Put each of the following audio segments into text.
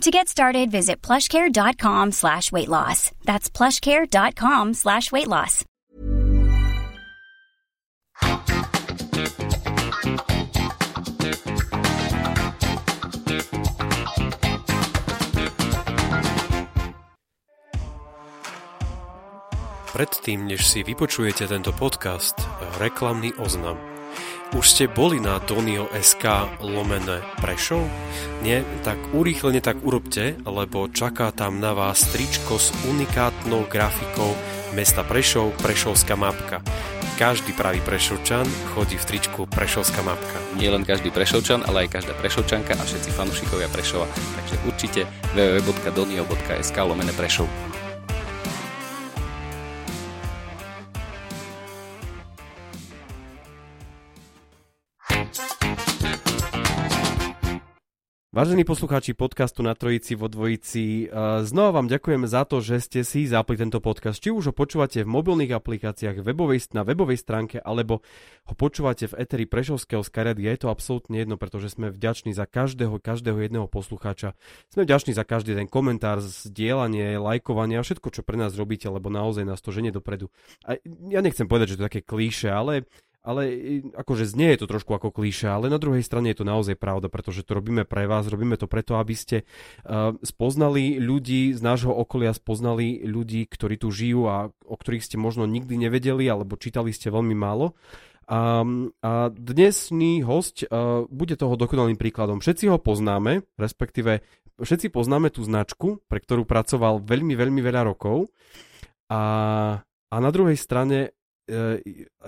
To get started, visit plushcare.com slash weight loss. That's plushcare.com slash weight loss. Predtým, než si vypočujete tento podcast, reklamný oznam. Už ste boli na Donio.sk lomené Prešov? Nie? Tak urýchlene tak urobte, lebo čaká tam na vás tričko s unikátnou grafikou mesta Prešov, Prešovská mapka. Každý pravý Prešovčan chodí v tričku Prešovská mapka. Nie len každý Prešovčan, ale aj každá Prešovčanka a všetci fanúšikovia Prešova. Takže určite www.donio.sk lomené Prešov. Vážení poslucháči podcastu na Trojici vo Dvojici, eh, znova vám ďakujeme za to, že ste si zapli tento podcast. Či už ho počúvate v mobilných aplikáciách webovej, na webovej stránke, alebo ho počúvate v Eteri Prešovského Skyradia, je to absolútne jedno, pretože sme vďační za každého, každého jedného poslucháča. Sme vďační za každý ten komentár, zdieľanie, lajkovanie a všetko, čo pre nás robíte, lebo naozaj nás to ženie dopredu. A ja nechcem povedať, že to je také klíše, ale ale akože znie je to trošku ako klíše, ale na druhej strane je to naozaj pravda, pretože to robíme pre vás, robíme to preto, aby ste uh, spoznali ľudí z nášho okolia, spoznali ľudí, ktorí tu žijú a o ktorých ste možno nikdy nevedeli alebo čítali ste veľmi málo. A, a dnesný host uh, bude toho dokonalým príkladom. Všetci ho poznáme, respektíve všetci poznáme tú značku, pre ktorú pracoval veľmi, veľmi veľa rokov. A, a na druhej strane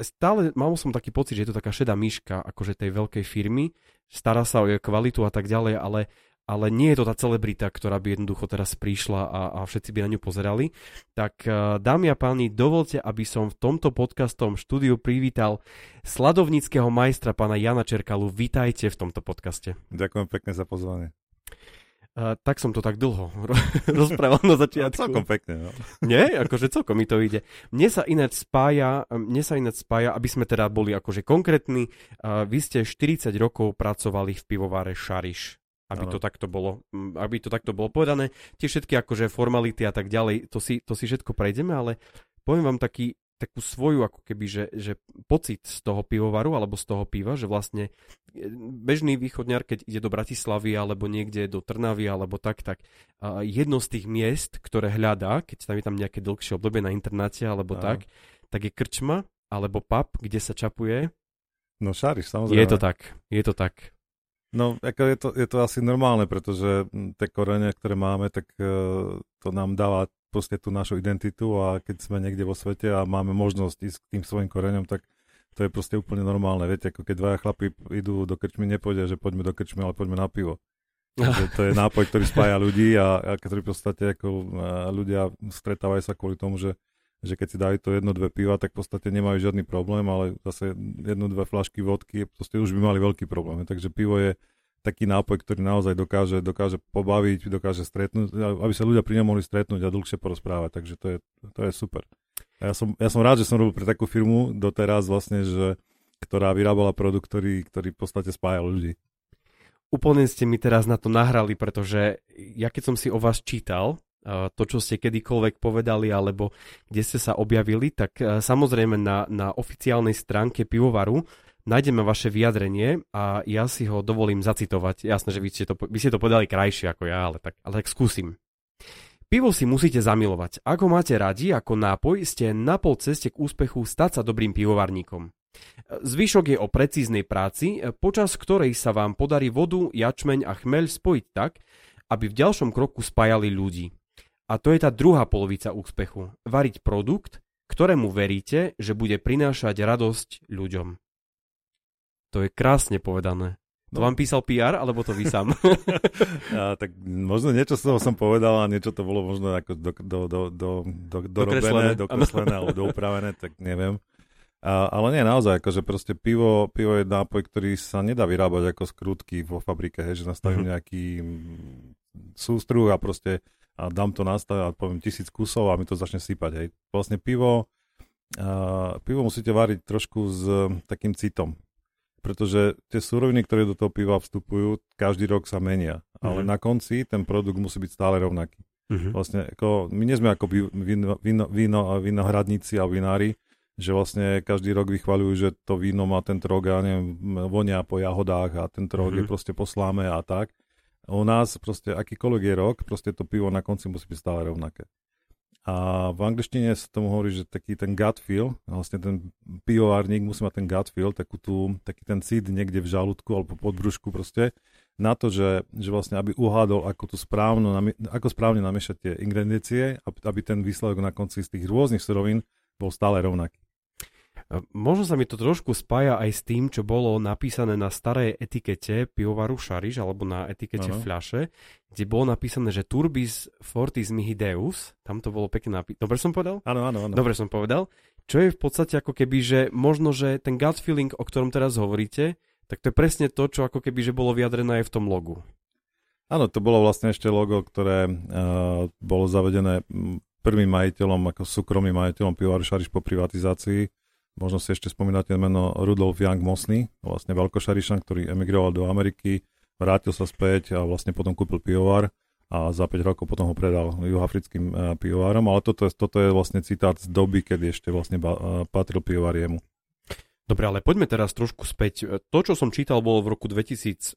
stále mal som taký pocit, že je to taká šedá myška akože tej veľkej firmy, stará sa o jej kvalitu a tak ďalej, ale, ale nie je to tá celebrita, ktorá by jednoducho teraz prišla a, a všetci by na ňu pozerali. Tak e, dámy a páni, dovolte, aby som v tomto podcastom štúdiu privítal sladovníckého majstra pána Jana Čerkalu. Vítajte v tomto podcaste. Ďakujem pekne za pozvanie. Uh, tak som to tak dlho rozprával na začiatku. No, celkom pekne, no. Nie, akože celkom mi to ide. Mne sa ináč spája, mne sa ináč spája, aby sme teda boli akože konkrétni, uh, vy ste 40 rokov pracovali v pivovare Šariš. Aby ano. to takto bolo, aby to takto bolo povedané. Tie všetky akože formality a tak ďalej, to si, to si všetko prejdeme, ale poviem vám taký, takú svoju ako keby, že, že pocit z toho pivovaru alebo z toho piva, že vlastne e, bežný východňar, keď ide do Bratislavy alebo niekde do Trnavy alebo tak, tak jedno z tých miest, ktoré hľadá, keď tam je tam nejaké dlhšie obdobie na internáte alebo Aha. tak, tak je krčma alebo pub, kde sa čapuje. No šáriš, samozrejme. Je to tak, je to tak. No, ako je, to, je to asi normálne, pretože tie korene, ktoré máme, tak uh, to nám dáva proste tú našu identitu a keď sme niekde vo svete a máme možnosť ísť k tým svojim koreňom, tak to je proste úplne normálne. Viete, ako keď dvaja chlapi idú do krčmy, nepôjde, že poďme do krčmy, ale poďme na pivo. Takže to je nápoj, ktorý spája ľudí a, a ktorý v podstate ako ľudia stretávajú sa kvôli tomu, že, že keď si dajú to jedno, dve piva, tak v podstate nemajú žiadny problém, ale zase jedno, dve flašky vodky, proste už by mali veľký problém. Takže pivo je taký nápoj, ktorý naozaj dokáže, dokáže pobaviť, dokáže stretnúť, aby sa ľudia pri ňom mohli stretnúť a dlhšie porozprávať, takže to je, to je super. A ja som, ja som rád, že som robil pre takú firmu doteraz vlastne, že, ktorá vyrábala produkt, ktorý, ktorý v podstate spájal ľudí. Úplne ste mi teraz na to nahrali, pretože ja keď som si o vás čítal, to, čo ste kedykoľvek povedali, alebo kde ste sa objavili, tak samozrejme na, na oficiálnej stránke pivovaru nájdeme vaše vyjadrenie a ja si ho dovolím zacitovať. Jasné, že vy ste to, vy ste to povedali krajšie ako ja, ale tak, ale tak skúsim. Pivo si musíte zamilovať. Ako máte radi ako nápoj, ste na pol ceste k úspechu stať sa dobrým pivovarníkom. Zvyšok je o precíznej práci, počas ktorej sa vám podarí vodu, jačmeň a chmeľ spojiť tak, aby v ďalšom kroku spájali ľudí. A to je tá druhá polovica úspechu. Variť produkt, ktorému veríte, že bude prinášať radosť ľuďom. To je krásne povedané. To vám písal PR, alebo to vy sám? a, tak možno niečo z toho som povedal a niečo to bolo možno ako do, do, do, do, do, dorobené, dokreslené alebo doupravené, tak neviem. A, ale nie, naozaj, akože proste pivo, pivo je nápoj, ktorý sa nedá vyrábať ako skrutky vo fabrike, hej, že nastavím mm-hmm. nejaký sústruh a proste a dám to na a poviem tisíc kusov a mi to začne sypať, hej. Vlastne pivo, a, pivo musíte variť trošku s takým citom pretože tie suroviny, ktoré do toho piva vstupujú, každý rok sa menia. Ale mhm. na konci ten produkt musí byť stále rovnaký. Mm-hmm. Vlastne ako, my nie sme ako víno, víno, víno, vinohradníci a vinári, že vlastne každý rok vychvaľujú, že to víno má tento rok, ja neviem, vonia po jahodách a tento rok mm-hmm. je proste posláme a tak. U nás proste akýkoľvek je rok, proste to pivo na konci musí byť stále rovnaké. A v angličtine sa tomu hovorí, že taký ten gut feel, vlastne ten pivovárnik musí mať ten gut feel, takú tú, taký ten cít niekde v žalúdku alebo pod brúšku proste, na to, že, že vlastne aby uhádol, ako, tú správnu, ako správne namiešať tie ingrediencie, aby ten výsledok na konci z tých rôznych surovín bol stále rovnaký. Možno sa mi to trošku spája aj s tým, čo bolo napísané na starej etikete pivovaru Šariš alebo na etikete ano. fľaše, kde bolo napísané, že Turbis Fortis Mihideus, tam to bolo pekne napísané. Dobre som povedal? Áno, áno, áno. Dobre som povedal. Čo je v podstate ako keby, že možno, že ten gut feeling, o ktorom teraz hovoríte, tak to je presne to, čo ako keby, že bolo vyjadrené aj v tom logu. Áno, to bolo vlastne ešte logo, ktoré uh, bolo zavedené prvým majiteľom, ako súkromným majiteľom pivovaru Šariš po privatizácii Možno si ešte spomínate meno Rudolf Young Mosley, vlastne veľkošarišan, ktorý emigroval do Ameriky, vrátil sa späť a vlastne potom kúpil pivovar a za 5 rokov potom ho predal juhafrickým e, pivovárom, ale toto, toto je vlastne citát z doby, kedy ešte vlastne e, patril pivovar jemu. Dobre, ale poďme teraz trošku späť. To, čo som čítal, bolo v roku 2020.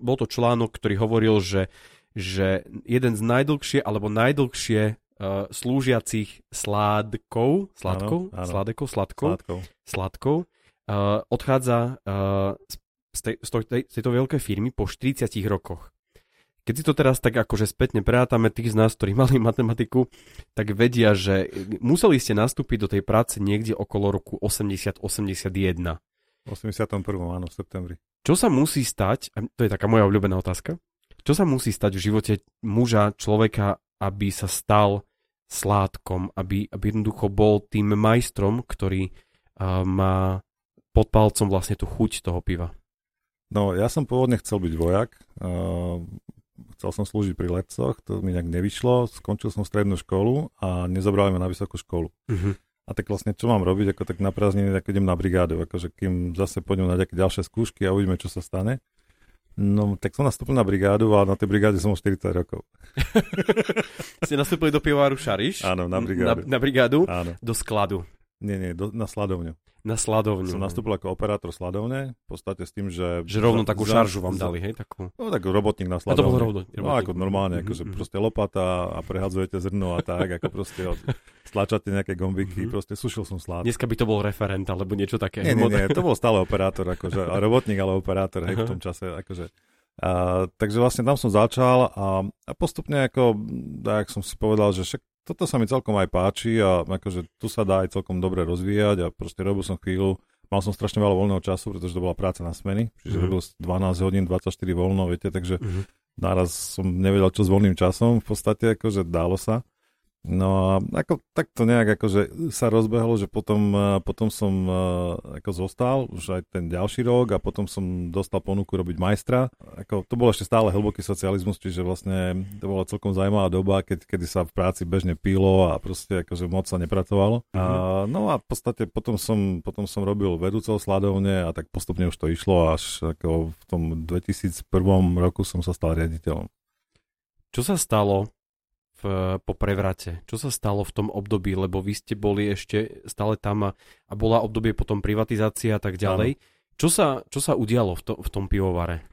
Bol to článok, ktorý hovoril, že, že jeden z najdlhšie alebo najdlhšie uh, slúžiacich sládkov, sládkov, áno, áno. sládekov, sladkov, sládkov, sladkov uh, odchádza uh, z, tej, z, tej, z tejto veľkej firmy po 40 rokoch. Keď si to teraz tak akože spätne prerátame, tých z nás, ktorí mali matematiku, tak vedia, že museli ste nastúpiť do tej práce niekde okolo roku 80-81. 81, áno, v septembri. Čo sa musí stať, to je taká moja obľúbená otázka, čo sa musí stať v živote muža, človeka, aby sa stal sládkom, aby, aby jednoducho bol tým majstrom, ktorý uh, má pod palcom vlastne tú chuť toho piva. No, ja som pôvodne chcel byť vojak, uh, chcel som slúžiť pri letcoch, to mi nejak nevyšlo, skončil som strednú školu a nezobrali ma na vysokú školu. Uh-huh. A tak vlastne čo mám robiť, ako tak na prázdniny, tak idem na brigádu, akože kým zase pôjdem na nejaké ďalšie skúšky a uvidíme, čo sa stane. No, tak som nastúpil na brigádu a na tej brigáde som už 40 rokov. Ste nastúpili do pivovaru Šariš? Áno, na brigádu. Na, na brigádu? Áno. Do skladu? Nie, nie, do, na sladovňu. Na sladovňu. Som nastúpil ako operátor sladovne, v podstate s tým, že... Že rovno takú za, šaržu vám za, dali, hej? Takú... No tak robotník na sladovne. A to bol robotník. No ako normálne, mm-hmm. akože mhm. proste lopata a prehadzujete zrno a tak, ako proste od, stlačate nejaké gombiky, mm-hmm. proste sušil som slad. Dneska by to bol referent, alebo niečo také. Nie, nie, nie, to bol stále operátor, akože, a robotník, ale operátor, hej, v tom čase, akože... A, takže vlastne tam som začal a, a postupne ako, tak som si povedal, že však toto sa mi celkom aj páči a akože tu sa dá aj celkom dobre rozvíjať a proste robil som chvíľu, mal som strašne veľa voľného času, pretože to bola práca na smeny, čiže mm-hmm. robil 12 hodín, 24 voľno, viete, takže mm-hmm. naraz som nevedel, čo s voľným časom, v podstate akože dalo sa. No a ako, tak to nejak akože sa rozbehlo, že potom, e, potom som e, ako zostal už aj ten ďalší rok a potom som dostal ponuku robiť majstra. Ako, to bol ešte stále hlboký socializmus, čiže vlastne to bola celkom zaujímavá doba, keď, kedy sa v práci bežne pílo a proste akože moc sa nepracovalo. Mm-hmm. A, no a v podstate potom som, potom som robil vedúceho sladovne a tak postupne už to išlo až ako v tom 2001 roku som sa stal riaditeľom. Čo sa stalo po prevrate? Čo sa stalo v tom období, lebo vy ste boli ešte stále tam a, a bola obdobie potom privatizácia a tak ďalej. Čo sa, čo sa udialo v, to, v tom pivovare?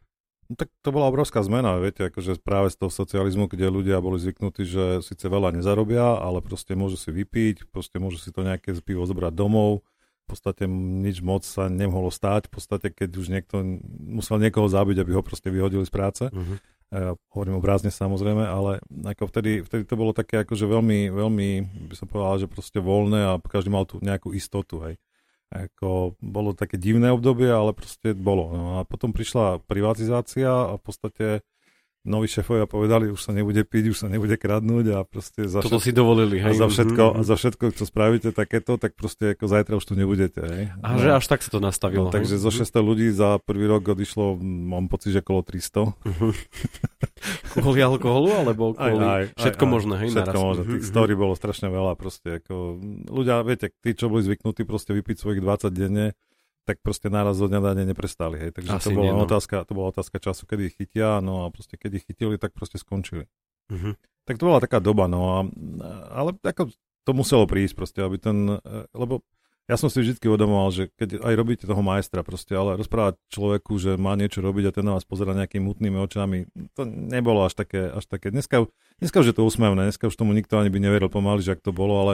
No, tak to bola obrovská zmena, viete, akože práve z toho socializmu, kde ľudia boli zvyknutí, že síce veľa nezarobia, ale proste môžu si vypiť, proste môžu si to nejaké pivo zobrať domov, v podstate nič moc sa nemohlo stáť, v podstate keď už niekto musel niekoho zabiť, aby ho proste vyhodili z práce. Uh-huh. Ja hovorím obrazne samozrejme, ale ako vtedy, vtedy to bolo také akože veľmi, veľmi, by som povedal, že proste voľné a každý mal tu nejakú istotu, hej. Ako, bolo také divné obdobie, ale proste bolo. No a potom prišla privatizácia a v podstate noví šéfovia povedali, už sa nebude piť, už sa nebude kradnúť a proste za Toto všetko, si dovolili, hej? A za všetko, mm-hmm. a za všetko, čo spravíte takéto, tak proste ako zajtra už tu nebudete, hej? A no, že až tak sa to nastavilo. No, takže zo 600 mhm. ľudí za prvý rok odišlo, mám pocit, že okolo 300. Uh-huh. kvôli alkoholu, alebo kvôli aj, aj, všetko aj, možné, hej? Všetko naraz. možné, tých story bolo strašne veľa, proste ako, ľudia, viete, tí, čo boli zvyknutí proste vypiť svojich 20 denne, tak proste náraz do dňa dane neprestali. Hej. Takže Asi to bola, nie, no. otázka, to bola otázka času, kedy ich chytia, no a proste keď ich chytili, tak proste skončili. Uh-huh. Tak to bola taká doba, no a, ale ako to muselo prísť proste, aby ten, lebo ja som si vždy uvedomoval, že keď aj robíte toho majstra proste, ale rozprávať človeku, že má niečo robiť a ten na vás pozera nejakými mutnými očami, to nebolo až také, až také. Dneska, dneska už je to úsmevné, dneska už tomu nikto ani by neveril pomaly, že ak to bolo, ale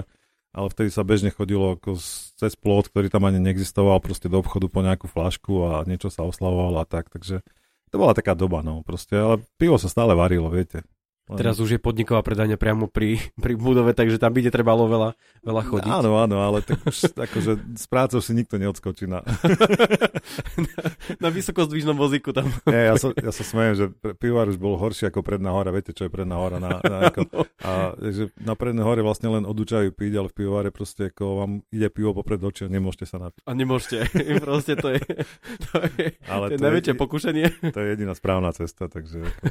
ale vtedy sa bežne chodilo ako cez plot, ktorý tam ani neexistoval, proste do obchodu po nejakú flašku a niečo sa oslavovalo a tak, takže to bola taká doba, no, proste, ale pivo sa stále varilo, viete. Teraz už je podniková predania priamo pri, pri budove, takže tam by trebalo veľa, veľa chodiť. Áno, áno, ale tak už akože s prácou si nikto neodskočí na... na, na vysokozdvižnom vozíku tam. Nie, ja sa, ja sa smejem, že pivovar už bol horší ako predná hora. Viete, čo je predná hora? Na, na, ako, no. a, že na prednej hore vlastne len odúčajú piť, ale v pivovare proste ako vám ide pivo popred oči a nemôžete sa napiť. A nemôžete. proste to je, to je, ale to je najväčšie pokušenie. To je jediná správna cesta, takže ako,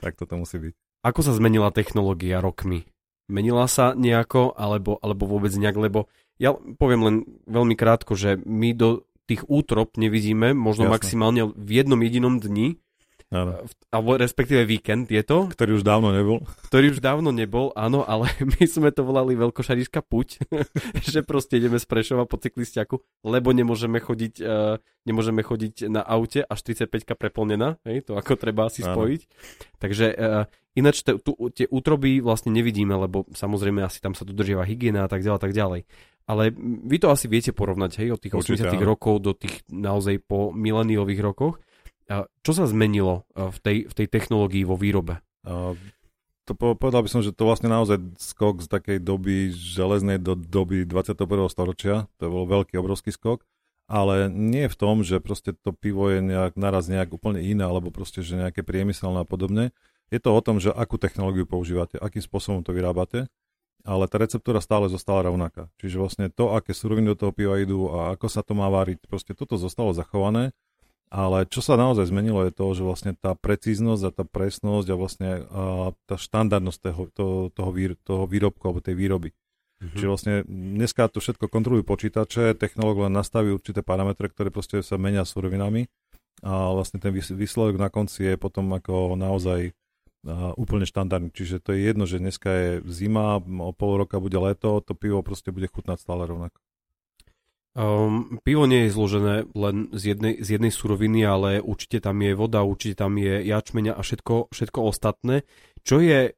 tak toto musí byť. Ako sa zmenila technológia rokmi? Menila sa nejako, alebo, alebo vôbec nejak, lebo ja poviem len veľmi krátko, že my do tých útrop nevidíme, možno Jasne. maximálne v jednom jedinom dni, Áno. Alebo respektíve víkend je to. Ktorý už dávno nebol. Ktorý už dávno nebol, áno, ale my sme to volali veľkošariška puť, že proste ideme z Prešova po cyklistiaku, lebo nemôžeme chodiť, uh, nemôžeme chodiť na aute, až 35 preplnená, hej, to ako treba si spojiť. Takže uh, ináč te, tu, tie útroby vlastne nevidíme, lebo samozrejme asi tam sa dodržiava hygiena a tak ďalej, tak ďalej. Ale vy to asi viete porovnať, hej, od tých Určite, 80 rokov do tých naozaj po mileniových rokoch. Čo sa zmenilo e, v tej, v tej technológii vo výrobe? to povedal by som, že to vlastne naozaj skok z takej doby železnej do doby 21. storočia. To bol veľký, obrovský skok. Ale nie v tom, že proste to pivo je nejak, naraz nejak úplne iné, alebo proste, že nejaké priemyselné a podobne. Je to o tom, že akú technológiu používate, akým spôsobom to vyrábate, ale tá receptúra stále zostala rovnaká. Čiže vlastne to, aké suroviny do toho piva idú a ako sa to má váriť, proste toto zostalo zachované ale čo sa naozaj zmenilo je to, že vlastne tá precíznosť a tá presnosť a vlastne a tá štandardnosť toho, to, toho, výr, toho výrobku alebo tej výroby. Mm-hmm. Čiže vlastne dneska to všetko kontrolujú počítače, technológ len nastaví určité parametre, ktoré proste sa menia surovinami a vlastne ten výsledok na konci je potom ako naozaj a, úplne štandardný. Čiže to je jedno, že dneska je zima, o pol roka bude leto, to pivo proste bude chutnať stále rovnako. Um, pivo nie je zložené len z jednej, z jednej suroviny, ale určite tam je voda, určite tam je jačmeňa a všetko, všetko ostatné. Čo je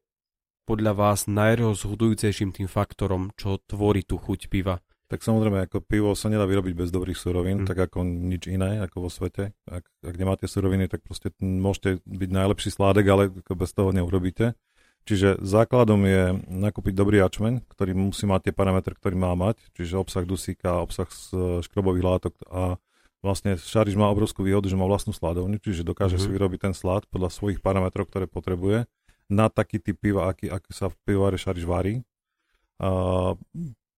podľa vás najrozhodujúcejším tým faktorom, čo tvorí tú chuť piva? Tak samozrejme, ako pivo sa nedá vyrobiť bez dobrých surovín, mm. tak ako nič iné, ako vo svete. Ak, ak nemáte suroviny, tak proste môžete byť najlepší sládek, ale bez toho neurobíte. Čiže základom je nakúpiť dobrý ačmeň, ktorý musí mať tie parametre, ktorý má mať, čiže obsah dusíka, obsah škrobových látok a vlastne šariš má obrovskú výhodu, že má vlastnú sladovňu, čiže dokáže mm-hmm. si vyrobiť ten slad podľa svojich parametrov, ktoré potrebuje na taký typ piva, aký, aký sa v pivovare šariš varí. A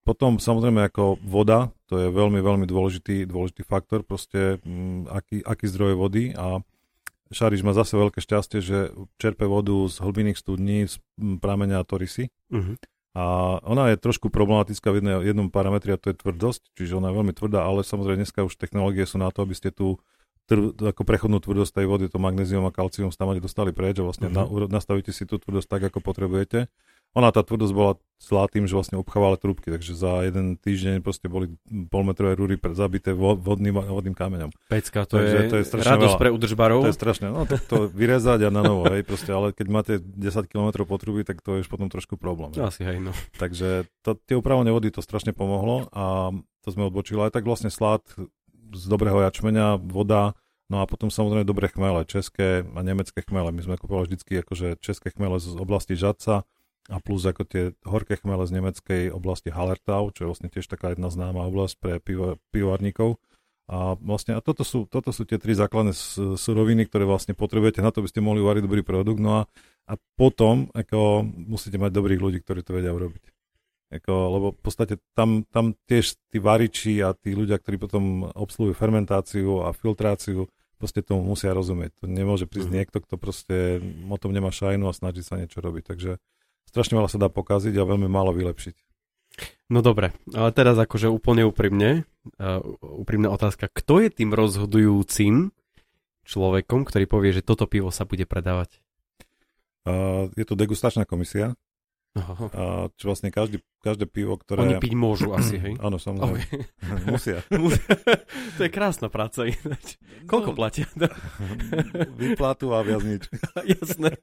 potom samozrejme ako voda, to je veľmi, veľmi dôležitý, dôležitý faktor, proste m, mm, aký, aký zdroj vody a Šariš má zase veľké šťastie, že čerpe vodu z hlbinných studní, z prameňa Torisy. Uh-huh. A ona je trošku problematická v jednej, jednom parametri a to je tvrdosť, čiže ona je veľmi tvrdá, ale samozrejme dneska už technológie sú na to, aby ste tú tr- ako prechodnú tvrdosť tej vody, to magnézium a kalcium tam dostali preč a vlastne uh-huh. na, nastavíte si tú tvrdosť tak, ako potrebujete ona tá tvrdosť bola zlá tým, že vlastne obchávala trúbky, takže za jeden týždeň proste boli polmetrové rúry zabité vodným, vodným kameňom. Pecka, to, takže je, to je radosť veľa. pre udržbarov. To je strašné, no to, to vyrezať a na novo, hej, proste, ale keď máte 10 km potrubí, tak to je už potom trošku problém. Hej. Asi hej, no. Takže to, tie upravovanie vody to strašne pomohlo a to sme odbočili. Aj tak vlastne slad z dobrého jačmenia, voda, No a potom samozrejme dobré chmele, české a nemecké chmele. My sme kupovali vždycky akože české chmele z oblasti Žadca, a plus ako tie horké chmele z nemeckej oblasti Hallertau, čo je vlastne tiež taká jedna známa oblasť pre pivo, pivovarníkov. A vlastne a toto, sú, toto sú tie tri základné suroviny, ktoré vlastne potrebujete na to, aby ste mohli uvariť dobrý produkt. No a, a potom ako, musíte mať dobrých ľudí, ktorí to vedia urobiť. Ako, lebo v podstate tam, tam tiež tí variči a tí ľudia, ktorí potom obsluhujú fermentáciu a filtráciu, proste tomu musia rozumieť. To nemôže prísť mm. niekto, kto proste o tom nemá šajnu a snaží sa niečo robiť. Takže strašne veľa sa dá pokaziť a veľmi málo vylepšiť. No dobre, ale teraz akože úplne úprimne, uh, úprimná otázka. Kto je tým rozhodujúcim človekom, ktorý povie, že toto pivo sa bude predávať? Uh, je to degustačná komisia, a čo vlastne každý, každé pivo, ktoré... Oni piť môžu asi, hej? Áno, samozrejme. Okay. Musia. to je krásna práca ináč. Koľko no, platia? Vyplatu a viac nič. Jasné.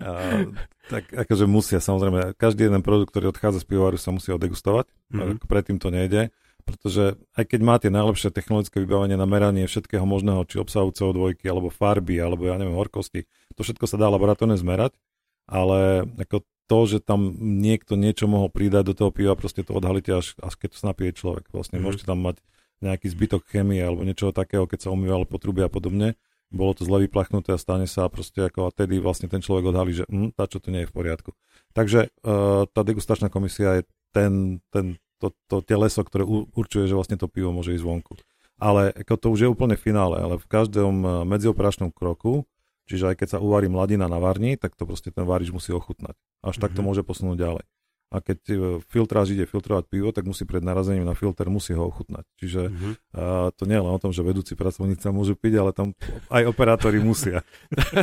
A, tak akože musia, samozrejme. Každý jeden produkt, ktorý odchádza z pivovaru, sa musí odegustovať. Mm-hmm. Predtým to nejde pretože aj keď máte najlepšie technologické vybavenie na meranie všetkého možného, či obsahu CO2, alebo farby, alebo ja neviem, horkosti, to všetko sa dá laboratórne zmerať, ale ako to, že tam niekto niečo mohol pridať do toho piva, proste to odhalíte až, až keď to napije človek. Vlastne mm. môžete tam mať nejaký zbytok chemie alebo niečo takého, keď sa umýval potruby a podobne. Bolo to zle vyplachnuté a stane sa proste ako a tedy vlastne ten človek odhalí, že hm, tá čo to nie je v poriadku. Takže uh, tá degustačná komisia je ten, ten, to, to teleso, ktoré určuje, že vlastne to pivo môže ísť vonku. Ale ako to už je úplne finále, ale v každom uh, medzioperačnom kroku Čiže aj keď sa uvarí mladina na varni, tak to proste ten várič musí ochutnať. Až mm-hmm. tak to mhm. môže posunúť ďalej. A keď e, filtráž ide filtrovať pivo, tak musí pred narazením na filter musí ho ochutnať. Čiže mm-hmm. uh, to nie je len o tom, že vedúci pracovníci sa môžu piť, ale tam aj operátori musia.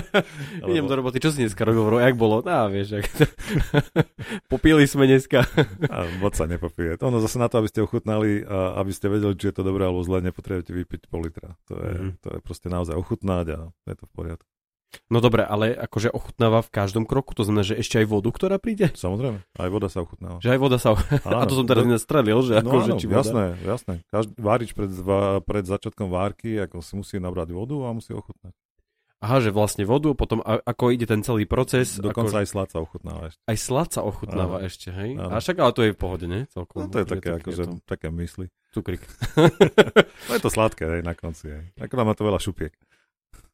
Idem do roboty, čo si dneska robil, jak bolo? Á, vieš, jak popili sme dneska. a moc sa nepopije. Ono zase na to, aby ste ochutnali a aby ste vedeli, či je to dobré alebo zlé, nepotrebujete vypiť pol litra. To je, mm-hmm. to je proste naozaj ochutnať a je to v poriadku. No dobre, ale akože ochutnáva v každom kroku, to znamená, že ešte aj vodu, ktorá príde? Samozrejme, aj voda sa ochutnáva. Že aj voda sa ochutnáva. A to som teraz nestrelil, že no akože áno, či voda. Jasné, jasné. Každý, várič pred, pred začiatkom várky ako si musí nabrať vodu a musí ochutnať. Aha, že vlastne vodu, potom ako ide ten celý proces. Dokonca ako... aj slad sa ochutnáva ešte. Aj slad sa ochutnáva áno. ešte, hej? Áno. A však ale to je v pohode, ne? Celkom. No to je také, je akože, to... také mysli. Cukrik. no je to sladké, hej, na konci, hej. Ako má to veľa šupiek.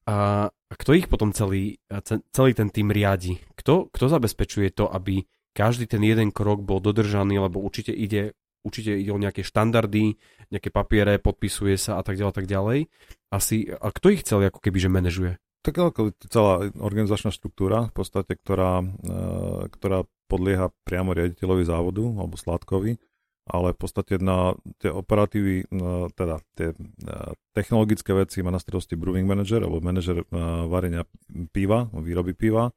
A kto ich potom celý, celý ten tým riadi? Kto, kto zabezpečuje to, aby každý ten jeden krok bol dodržaný, lebo určite ide, určite ide o nejaké štandardy, nejaké papiere, podpisuje sa a tak ďalej, tak ďalej. Asi, a kto ich celý ako keby, že manažuje? Tak celá organizačná štruktúra, v podstate, ktorá, e, ktorá podlieha priamo riaditeľovi závodu alebo sládkovi ale v podstate na tie operatívy, teda tie technologické veci má na starosti brewing manager alebo manažer varenia piva, výroby piva.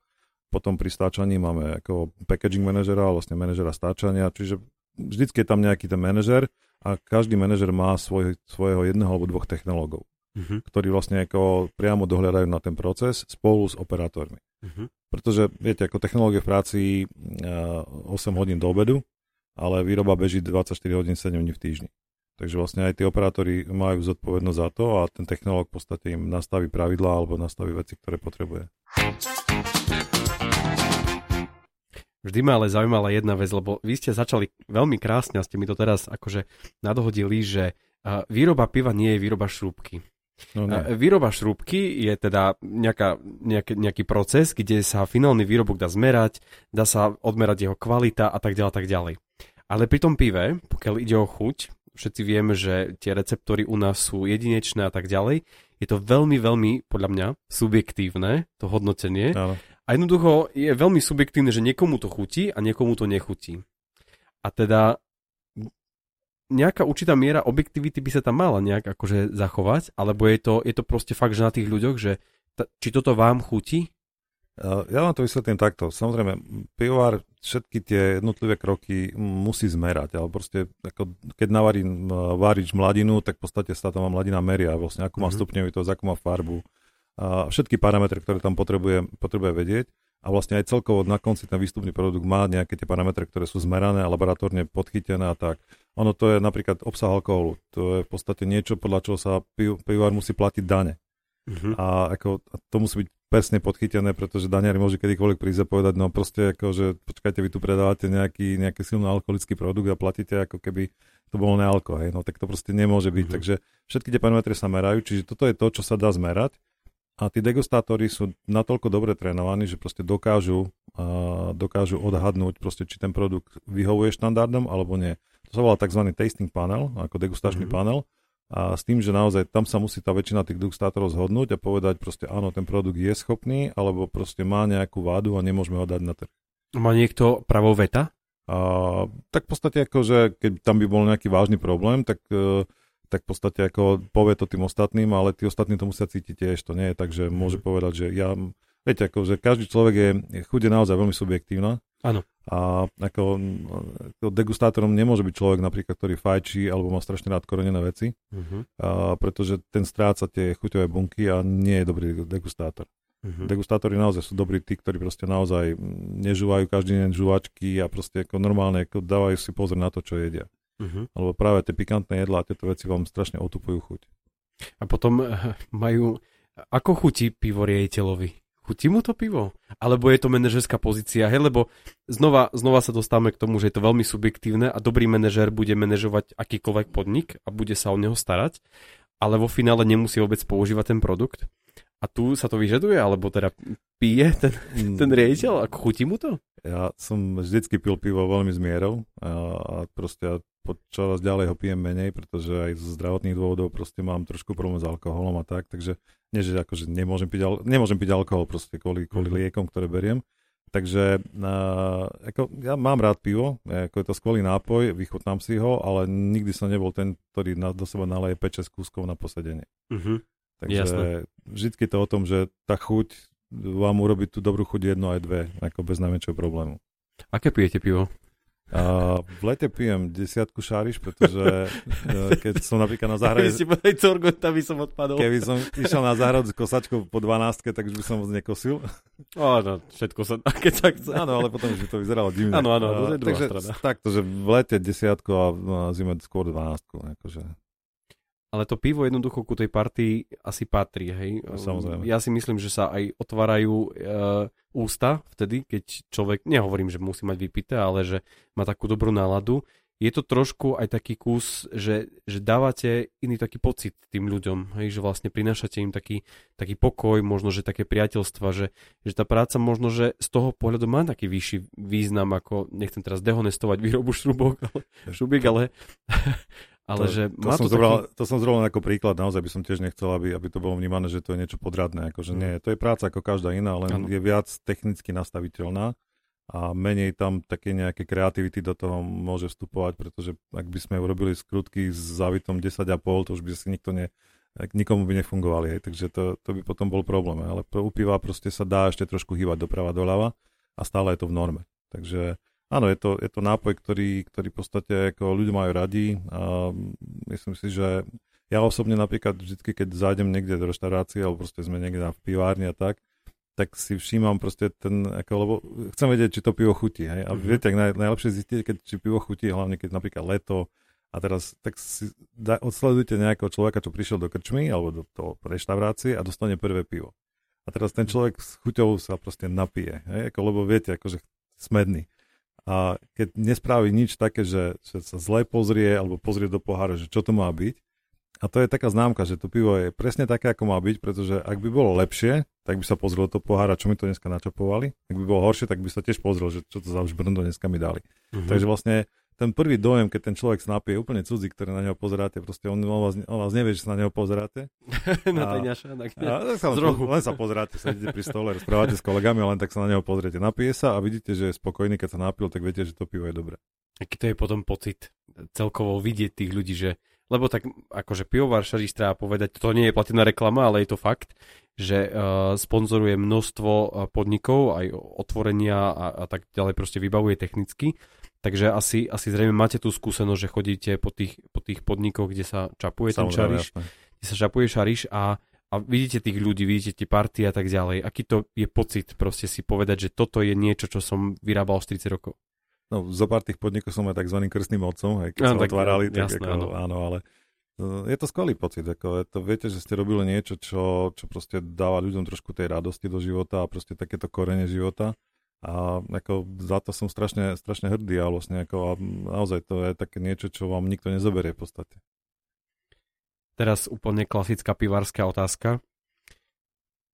Potom pri stáčaní máme ako packaging manažera, vlastne manažera stáčania, čiže vždycky je tam nejaký ten manažer a každý manažer má svoj, svojho jedného alebo dvoch technológov, uh-huh. ktorí vlastne ako priamo dohľadajú na ten proces spolu s operátormi. Uh-huh. Pretože, viete, ako technológie v práci 8 hodín do obedu, ale výroba beží 24 hodín 7 dní v týždni. Takže vlastne aj tí operátori majú zodpovednosť za to a ten technológ v podstate im nastaví pravidlá alebo nastaví veci, ktoré potrebuje. Vždy ma ale zaujímala jedna vec, lebo vy ste začali veľmi krásne a ste mi to teraz akože nadhodili, že výroba piva nie je výroba šrúbky. No, Výroba šrúbky je teda nejaká, nejaký, nejaký proces, kde sa finálny výrobok dá zmerať, dá sa odmerať jeho kvalita a tak ďalej, tak ďalej. Ale pri tom pive, pokiaľ ide o chuť, všetci vieme, že tie receptory u nás sú jedinečné a tak ďalej, je to veľmi, veľmi, podľa mňa, subjektívne, to hodnotenie. Áno. A jednoducho je veľmi subjektívne, že niekomu to chutí a niekomu to nechutí. A teda nejaká určitá miera objektivity by sa tam mala nejak akože zachovať, alebo je to, je to proste fakt, že na tých ľuďoch, že ta, či toto vám chutí, ja vám to vysvetlím takto. Samozrejme, pivovar všetky tie jednotlivé kroky musí zmerať, ale proste ako, keď navarí várič mladinu, tak v podstate sa tam mladina meria, vlastne ako má mm-hmm. stupňovitosť, ako má farbu. A všetky parametre, ktoré tam potrebuje, potrebuje vedieť a vlastne aj celkovo na konci ten výstupný produkt má nejaké tie parametre, ktoré sú zmerané a laboratórne podchytené a tak. Ono to je napríklad obsah alkoholu. To je v podstate niečo, podľa čoho sa piv, pivár musí platiť dane. Uh-huh. A ako, to musí byť presne podchytené, pretože daňari môže kedykoľvek prísť a povedať, no proste ako, že počkajte, vy tu predávate nejaký, nejaký silno alkoholický produkt a platíte ako keby to bolo nealko, hej, no tak to proste nemôže byť. Uh-huh. Takže všetky tie parametre sa merajú, čiže toto je to, čo sa dá zmerať. A tí degustátori sú natoľko dobre trénovaní, že proste dokážu, uh, dokážu odhadnúť, proste, či ten produkt vyhovuje štandardom alebo nie. To sa volá tzv. tasting panel, ako degustačný uh-huh. panel. A s tým, že naozaj tam sa musí tá väčšina tých degustátorov zhodnúť a povedať proste áno, ten produkt je schopný, alebo proste má nejakú vádu a nemôžeme ho dať na trh. Má niekto pravo veta? A, tak v podstate ako, že keď tam by bol nejaký vážny problém, tak, e, tak v podstate ako povie to tým ostatným, ale tí ostatní to musia cítiť tiež. To nie je tak, že môže mhm. povedať, že ja... Viete, ako, že každý človek je, chuť je naozaj veľmi subjektívna. Áno. A ako, ako degustátorom nemôže byť človek napríklad, ktorý fajčí alebo má strašne rád korenené veci, uh-huh. a, pretože ten stráca tie chuťové bunky a nie je dobrý degustátor. Uh-huh. Degustátori naozaj sú dobrí tí, ktorí proste naozaj nežúvajú každý deň žuvačky a proste ako normálne ako dávajú si pozor na to, čo jedia. Uh-huh. Lebo práve tie pikantné jedlá a tieto veci vám strašne otupujú chuť. A potom eh, majú... Ako chutí pivo riejiteľovi? Chutí mu to pivo? Alebo je to manažerská pozícia? Hej, lebo znova, znova sa dostávame k tomu, že je to veľmi subjektívne a dobrý manažer bude manažovať akýkoľvek podnik a bude sa o neho starať, ale vo finále nemusí vôbec používať ten produkt. A tu sa to vyžaduje, alebo teda pije ten, mm. ten riaditeľ? Ako chutí mu to? Ja som vždycky pil pivo veľmi s mierou a, a proste čoraz ďalej ho pijem menej, pretože aj z zdravotných dôvodov proste mám trošku problém s alkoholom a tak, takže nie, že akože nemôžem piť, al- nemôžem piť alkohol proste kvôli, kvôli mm. liekom, ktoré beriem. Takže uh, ako, ja mám rád pivo, ako je to skvelý nápoj, vychutnám si ho, ale nikdy som nebol ten, ktorý na, do seba naleje 5-6 kúskov na posedenie. Uh-huh. Takže vždy je to o tom, že tá chuť vám urobí tú dobrú chuť jedno aj dve, ako bez najmenšieho problému. Aké pijete pivo? A v lete pijem desiatku šáriš, pretože e, keď som napríklad na záhrade... Keby si povedali Corgota, by som odpadol. Keby som išiel na záhradu s kosačkou po 12, tak už by som moc nekosil. Ó, no, všetko sa... Keď tak... Áno, ale potom už by to vyzeralo divne. Áno, áno, to je druhá Takže strana. takto, že v lete desiatku a v zime skôr 12. Akože ale to pivo jednoducho ku tej partii asi patrí, hej. Samozrejme. Ja si myslím, že sa aj otvárajú e, ústa vtedy, keď človek, nehovorím, že musí mať vypité, ale že má takú dobrú náladu. Je to trošku aj taký kus, že, že dávate iný taký pocit tým ľuďom, hej, že vlastne prinášate im taký, taký pokoj, možno, že také priateľstva, že, že tá práca možno, že z toho pohľadu má taký vyšší význam, ako, nechcem teraz dehonestovať výrobu šrubok, ale, šrubiek, ale ale to, že to, som to, zobral, taký... to som zrovna ako príklad, naozaj by som tiež nechcel, aby, aby to bolo vnímané, že to je niečo podradné. Akože nie, to je práca ako každá iná, len ano. je viac technicky nastaviteľná a menej tam také nejaké kreativity do toho môže vstupovať, pretože ak by sme urobili skrutky s závitom 10,5, to už by si nikto ne, nikomu by nefungovali, hej, takže to, to by potom bol problém. Ale u piva proste sa dá ešte trošku hýbať doprava, doľava a stále je to v norme. Takže Áno, je to, je to nápoj, ktorý, ktorý v podstate ako ľudia majú radi a myslím si, že ja osobne napríklad vždy, keď zájdem niekde do reštaurácie alebo proste sme niekde na pivárni a tak, tak si všímam proste ten, ako, lebo chcem vedieť, či to pivo chutí. Hej? A mm-hmm. viete, ak naj, najlepšie zistiť, keď či pivo chutí, hlavne keď napríklad leto a teraz tak si da, odsledujte nejakého človeka, čo prišiel do krčmy alebo do, do reštaurácie a dostane prvé pivo. A teraz ten človek s chuťou sa proste napije, hej? Ako, lebo viete, akože smedný a keď nespraví nič také, že, že sa zle pozrie alebo pozrie do pohára, že čo to má byť, a to je taká známka, že to pivo je presne také, ako má byť, pretože ak by bolo lepšie, tak by sa pozrel do pohára, čo mi to dneska načapovali. Ak by bolo horšie, tak by sa tiež pozrel, že čo to za už brndo dneska mi dali. Uh-huh. Takže vlastne ten prvý dojem, keď ten človek sa napije úplne cudzí, ktorý na neho pozeráte, proste on, on, vás, on vás nevie, že sa na neho pozeráte. na tajňaša, na a, sa, len sa pozeráte, sedíte pri stole, rozprávate s kolegami, len tak sa na neho pozriete. Napije sa a vidíte, že je spokojný, keď sa napil, tak viete, že to pivo je dobré. Aký to je potom pocit celkovo vidieť tých ľudí, že lebo tak akože pivovar Šariš treba povedať, to nie je platená reklama, ale je to fakt, že uh, sponzoruje množstvo podnikov, aj otvorenia a, a tak ďalej proste vybavuje technicky Takže asi, asi zrejme máte tú skúsenosť, že chodíte po tých, po tých podnikoch, kde sa čapuje ten šariš, kde sa čapuje šariš a, a vidíte tých ľudí, vidíte tie party a tak ďalej. Aký to je pocit proste si povedať, že toto je niečo, čo som vyrábal 40 rokov? No, zo pár tých podnikov som aj tzv. krstným otcom, aj keď no, sa tak, otvárali, tak jasné, ako, áno. áno, ale je to skvelý pocit. Ako je to, viete, že ste robili niečo, čo, čo proste dáva ľuďom trošku tej radosti do života a proste takéto korene života. A ako za to som strašne, strašne hrdý a vlastne ako, a naozaj to je také niečo, čo vám nikto nezoberie v podstate. Teraz úplne klasická pivárska otázka.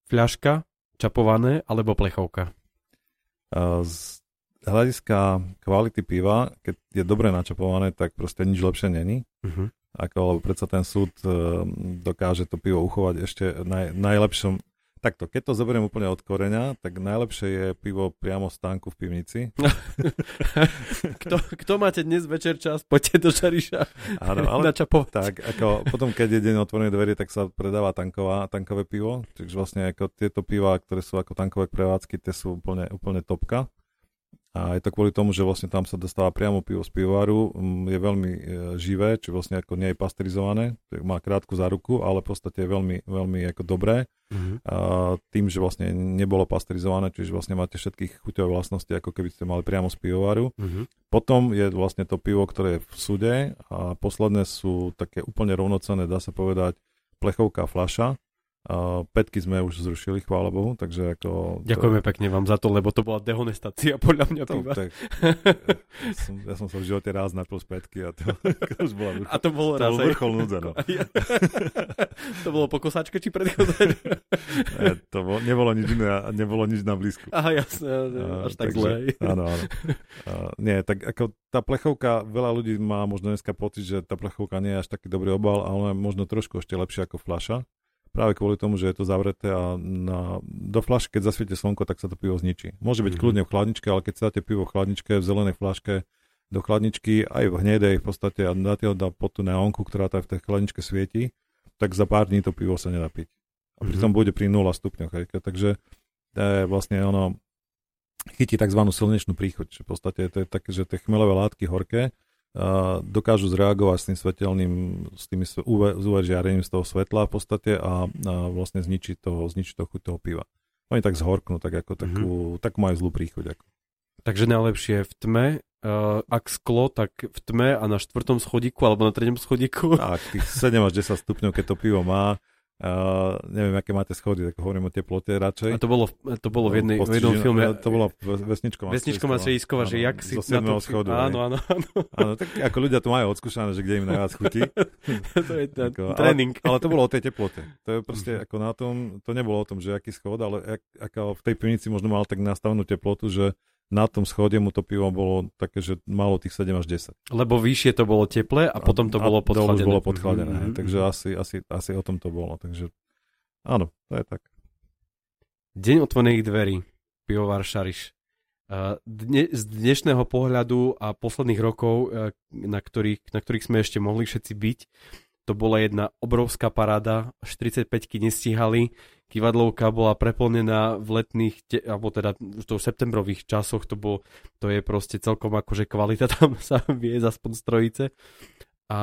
Fľaška, čapované alebo plechovka? Z hľadiska kvality piva, keď je dobre načapované, tak proste nič lepšie není. Uh-huh. Ako, lebo predsa ten súd uh, dokáže to pivo uchovať ešte naj, najlepšom, Takto, keď to zoberiem úplne od koreňa, tak najlepšie je pivo priamo v stánku v pivnici. kto, kto máte dnes večer čas, poďte do Šariša Áno, ale tak, ako potom, keď je deň otvorených dverí, tak sa predáva tanková, tankové pivo. Čiže vlastne ako tieto piva, ktoré sú ako tankové prevádzky, tie sú úplne, úplne topka. A je to kvôli tomu, že vlastne tam sa dostáva priamo pivo z pivovaru, mm, je veľmi e, živé, či vlastne ako nie je pasterizované, má krátku záruku, ale v podstate je veľmi, veľmi ako dobré. Uh-huh. A tým, že vlastne nebolo pasterizované, čiže vlastne máte všetkých chuťové vlastnosti, ako keby ste mali priamo z pivovaru. Uh-huh. Potom je vlastne to pivo, ktoré je v sude a posledné sú také úplne rovnocenné, dá sa povedať, plechovka fľaša, Uh, petky sme už zrušili, chvála Bohu, takže ako... Ďakujeme to... pekne vám za to, lebo to bola dehonestácia podľa mňa to. Tak, ja, som, ja som sa v živote raz napil z petky a to, už bola vrchol, A to bolo to raz bol vrchol núdze, no. to bolo po kosačke či predchodať? ne, to bolo, nebolo nič iné nebolo nič na blízku. Aha, jasné, až tak takže, zle. Áno, áno. Uh, nie, tak ako tá plechovka, veľa ľudí má možno dneska pocit, že tá plechovka nie je až taký dobrý obal, ale možno trošku ešte lepšia ako fľaša práve kvôli tomu, že je to zavreté a na, do flašky, keď zasviete slnko, tak sa to pivo zničí. Môže byť mm-hmm. kľudne v chladničke, ale keď si dáte pivo v chladničke, v zelenej flaške do chladničky, aj v hnedej v podstate a dáte ho pod tú neonku, ktorá tam v tej chladničke svieti, tak za pár dní to pivo sa nedá piť. A pritom mm-hmm. bude pri 0 stupňoch. Hej. Takže to je vlastne ono chytí tzv. slnečnú príchuť. V podstate to je také, že tie chmelové látky horké dokážu zreagovať s tým svetelným, s tým UV, UV žiarením z toho svetla v podstate a, a vlastne zničiť to, zničiť to chuť toho piva. Oni tak zhorknú, tak ako takú, mm-hmm. tak majú zlú príchuť. Ako. Takže najlepšie v tme, uh, ak sklo, tak v tme a na štvrtom schodíku alebo na treťom schodíku. Tak, tých 7 až 10 stupňov, keď to pivo má, Uh, neviem, aké máte schody, tak hovorím o teplote radšej. A to bolo, to bolo v, jednej, v jednom filme. To bolo Vesničko Vesničko Macejskova, že jak si na to... schodu. Áno, áno, áno. Áno, tak ako ľudia to majú odskúšané, že kde im najviac chutí. to je ten ako, tréning. Ale, ale, to bolo o tej teplote. To je proste ako na tom, to nebolo o tom, že aký schod, ale ak, ako v tej pivnici možno mal tak nastavenú teplotu, že na tom schode mu to pivo bolo také, že malo tých 7 až 10. Lebo vyššie to bolo teple a potom to a, bolo podchladené. bolo podchladené, mm-hmm. takže asi, asi, asi o tom to bolo. Takže áno, to je tak. Deň otvorených dverí, pivovar Šariš. Dne, z dnešného pohľadu a posledných rokov, na ktorých, na ktorých sme ešte mohli všetci byť, to bola jedna obrovská paráda, 45-ky nestíhali, kivadlovka bola preplnená v letných, te, alebo teda v to v septembrových časoch, to, bol, to je proste celkom akože kvalita tam sa vie aspoň strojice. A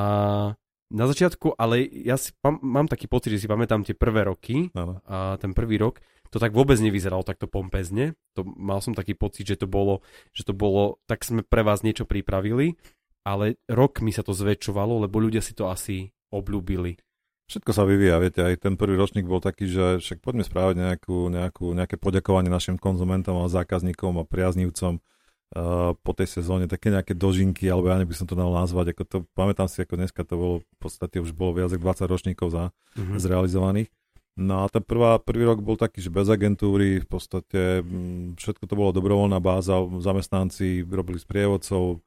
na začiatku, ale ja si mám, mám taký pocit, že si pamätám tie prvé roky ano. a ten prvý rok, to tak vôbec nevyzeralo takto pompezne. To, mal som taký pocit, že to bolo, že to bolo, tak sme pre vás niečo pripravili, ale rok mi sa to zväčšovalo, lebo ľudia si to asi obľúbili. Všetko sa vyvíja, viete, aj ten prvý ročník bol taký, že však poďme správať nejakú, nejakú, nejaké poďakovanie našim konzumentom a zákazníkom a priaznivcom uh, po tej sezóne, také nejaké dožinky, alebo ja by som to dal nazvať, ako to, pamätám si, ako dneska to bolo, v podstate už bolo viac ako 20 ročníkov za, mm-hmm. zrealizovaných. No a ten prvá, prvý rok bol taký, že bez agentúry, v podstate mm, všetko to bolo dobrovoľná báza, zamestnanci robili sprievodcov,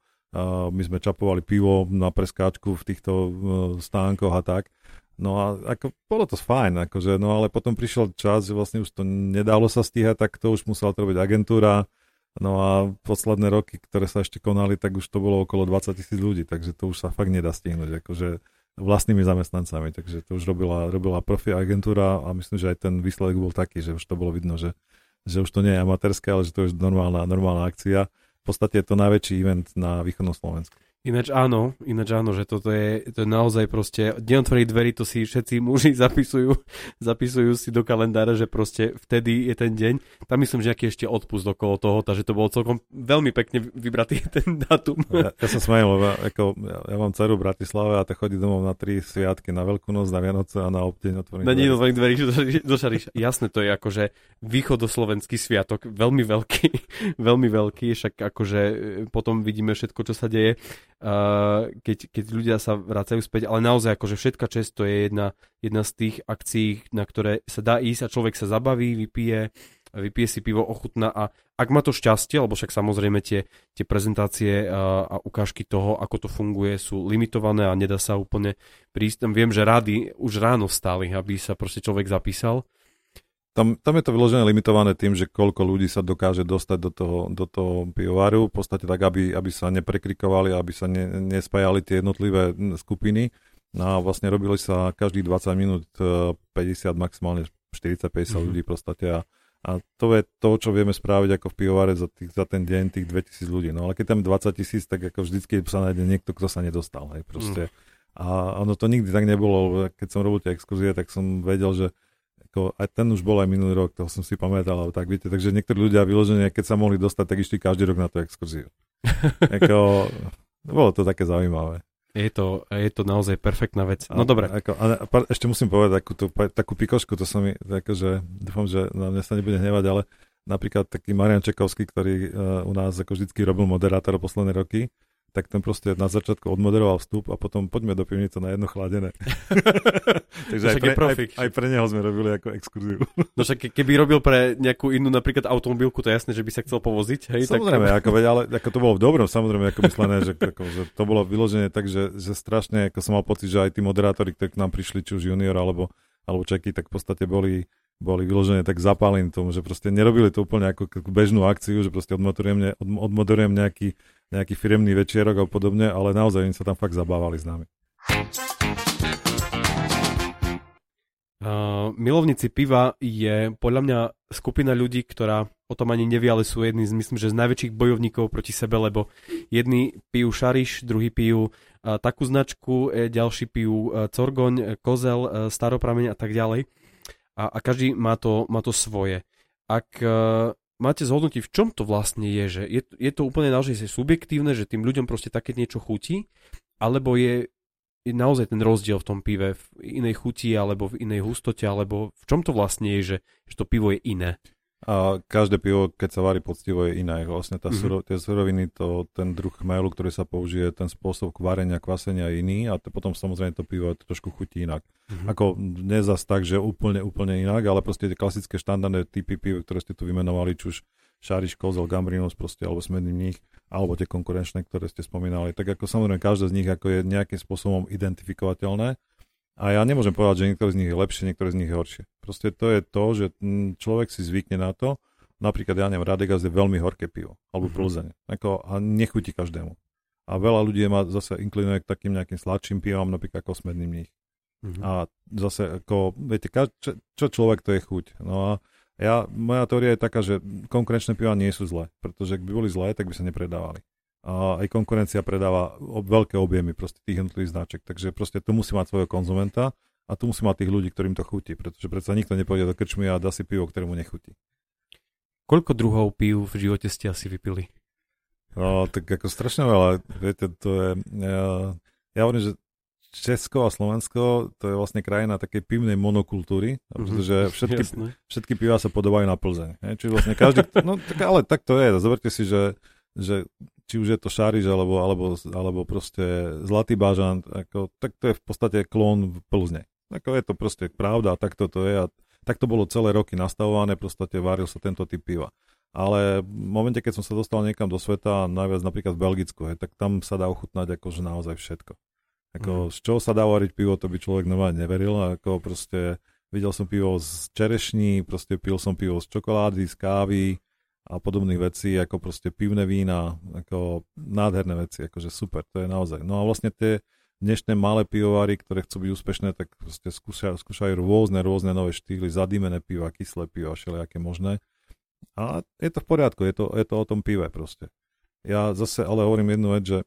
my sme čapovali pivo na preskáčku v týchto uh, stánkoch a tak. No a ako, bolo to fajn, akože, no ale potom prišiel čas, že vlastne už to nedalo sa stíhať, tak to už musela to robiť agentúra. No a posledné roky, ktoré sa ešte konali, tak už to bolo okolo 20 tisíc ľudí, takže to už sa fakt nedá stihnúť, akože vlastnými zamestnancami, takže to už robila, robila profi agentúra a myslím, že aj ten výsledok bol taký, že už to bolo vidno, že, že už to nie je amatérske, ale že to je normálna, normálna akcia v podstate je to najväčší event na východnom Slovensku. Ináč áno, ináč áno, že toto je, to je naozaj proste, deň otvorí dverí, to si všetci muži zapisujú, zapisujú si do kalendára, že proste vtedy je ten deň. Tam myslím, že aký ešte odpust okolo toho, takže to bolo celkom veľmi pekne vybratý ten dátum. Ja, ja sa smejem, lebo ako, ja, ja mám dceru v Bratislave a ta chodí domov na tri sviatky, na Veľkú noc, na Vianoce a na obdeň otvorí Na deň otvorí dverí do Šariša. Jasné, to je akože východoslovenský sviatok, veľmi veľký, veľmi veľký, však akože potom vidíme všetko, čo sa deje uh, keď, keď ľudia sa vracajú späť, ale naozaj akože všetka čest to je jedna, jedna z tých akcií, na ktoré sa dá ísť a človek sa zabaví, vypije, vypije si pivo, ochutná a ak má to šťastie, lebo však samozrejme tie, tie prezentácie a, a ukážky toho, ako to funguje, sú limitované a nedá sa úplne prísť. Viem, že rady už ráno vstali, aby sa proste človek zapísal tam, tam je to vyložené limitované tým, že koľko ľudí sa dokáže dostať do toho, do toho pivovaru, v podstate tak, aby, aby sa neprekrikovali, aby sa ne, nespájali tie jednotlivé skupiny. No a vlastne robili sa každých 20 minút 50, e, maximálne 40-50 mm-hmm. ľudí v podstate a, a to je to, čo vieme spraviť ako v pivovare za, tých, za ten deň, tých 2000 ľudí. No ale keď tam 20 tisíc, tak ako vždycky sa nájde niekto, kto sa nedostal. Hej, proste. Mm. A ono to nikdy tak nebolo, keď som robil tie exkurzie, tak som vedel, že ako, aj ten už bol aj minulý rok, to som si pamätal, ale tak viete, takže niektorí ľudia vyložene, keď sa mohli dostať, tak išli každý rok na tú exkurziu. ako, bolo to také zaujímavé. Je to, je to naozaj perfektná vec. No dobre. Ako, a, a, ešte musím povedať takú, tú, takú pikošku, to som mi, akože, dúfam, že na mňa sa nebude hnevať, ale napríklad taký Marian Čekovský, ktorý uh, u nás ako vždycky robil moderátor posledné roky, tak ten proste na začiatku odmoderoval vstup a potom poďme do pivnice na jedno chladené. Takže aj pre, aj, aj pre neho sme robili ako exkurziu. no však keby robil pre nejakú inú napríklad automobilku, to je jasné, že by sa chcel povoziť. Hej, samozrejme, tak... ako, ale ako to bolo v dobrom, samozrejme, ako myslené, že, ako, že to bolo vyložené tak, že, že strašne, ako som mal pocit, že aj tí moderátori, ktorí k nám prišli, či už junior alebo, alebo čeky, tak v podstate boli boli vyložené tak zapálení tomu, že proste nerobili to úplne ako bežnú akciu, že proste odmoderujem, odmoderujem nejaký nejaký firemný večierok a podobne, ale naozaj oni sa tam fakt zabávali s nami. Uh, milovníci piva je podľa mňa skupina ľudí, ktorá o tom ani nevie, ale sú jedni z, myslím, že z najväčších bojovníkov proti sebe, lebo jedni pijú šariš, druhý pijú uh, takú značku, e, ďalší pijú uh, corgoň, e, kozel, uh, staroprameň a tak ďalej. A, a každý má to, má to svoje. Ak máte zhodnotí, v čom to vlastne je, že je, je to úplne naozaj subjektívne, že tým ľuďom proste také niečo chutí, alebo je, je naozaj ten rozdiel v tom pive v inej chuti, alebo v inej hustote, alebo v čom to vlastne je, že, že to pivo je iné? A každé pivo, keď sa varí poctivo, je iné. Vlastne tá mm-hmm. suro, tie suroviny, to, ten druh chmelu, ktorý sa použije, ten spôsob varenia, kvasenia je iný a to potom samozrejme to pivo to trošku chutí inak. Mm-hmm. Ako nezas tak, že úplne, úplne inak, ale proste tie klasické štandardné typy piv, ktoré ste tu vymenovali, či už Šáriš, Kozel, Gambrinus proste, alebo Smedný mních, alebo tie konkurenčné, ktoré ste spomínali. Tak ako samozrejme každé z nich ako je nejakým spôsobom identifikovateľné a ja nemôžem povedať, že niektorý z nich je lepšie, niektorý z nich je horšie. Proste to je to, že človek si zvykne na to, napríklad ja neviem, Radegast je veľmi horké pivo, alebo mm-hmm. Plzeň, ako, a nechutí každému. A veľa ľudí ma zase inklinuje k takým nejakým sladším pivom, napríklad ako smedný mních. Mm-hmm. A zase, ako, viete, čo, čo človek, to je chuť. No a ja, moja teória je taká, že konkurenčné piva nie sú zlé, pretože ak by boli zlé, tak by sa nepredávali a aj konkurencia predáva veľké objemy proste tých jednotlivých značek, takže proste tu musí mať svojho konzumenta a tu musí mať tých ľudí, ktorým to chutí, pretože predsa nikto nepôjde do krčmy a dá si pivo, ktorému nechutí. Koľko druhov pív v živote ste asi vypili? No, tak ako strašne veľa, viete, to je, ja, ja hovorím, že Česko a Slovensko to je vlastne krajina takej pivnej monokultúry, mm-hmm, pretože všetky, všetky piva sa podobajú na Plzeň. Čiže vlastne každý, no tak, ale tak to je, zoberte si, že, že či už je to Šáriž alebo, alebo, alebo proste Zlatý bažant, ako, tak to je v podstate klón v Plzne. Ako je to proste pravda a takto to je a tak to bolo celé roky nastavované, proste varil sa tento typ piva. Ale v momente, keď som sa dostal niekam do sveta, najviac napríklad v Belgicku, hej, tak tam sa dá ochutnať akože naozaj všetko. Ako, mm. Z čoho sa dá variť pivo, to by človek normálne neveril. Ako proste videl som pivo z čerešní, proste pil som pivo z čokolády, z kávy, a podobných vecí, ako proste pivné vína, ako nádherné veci, akože super, to je naozaj. No a vlastne tie dnešné malé pivovary, ktoré chcú byť úspešné, tak proste skúšajú, skúšajú rôzne, rôzne nové štýly, zadímené piva, kyslé piva, všelijaké možné. A je to v poriadku, je to, je to o tom pive proste. Ja zase ale hovorím jednu vec, že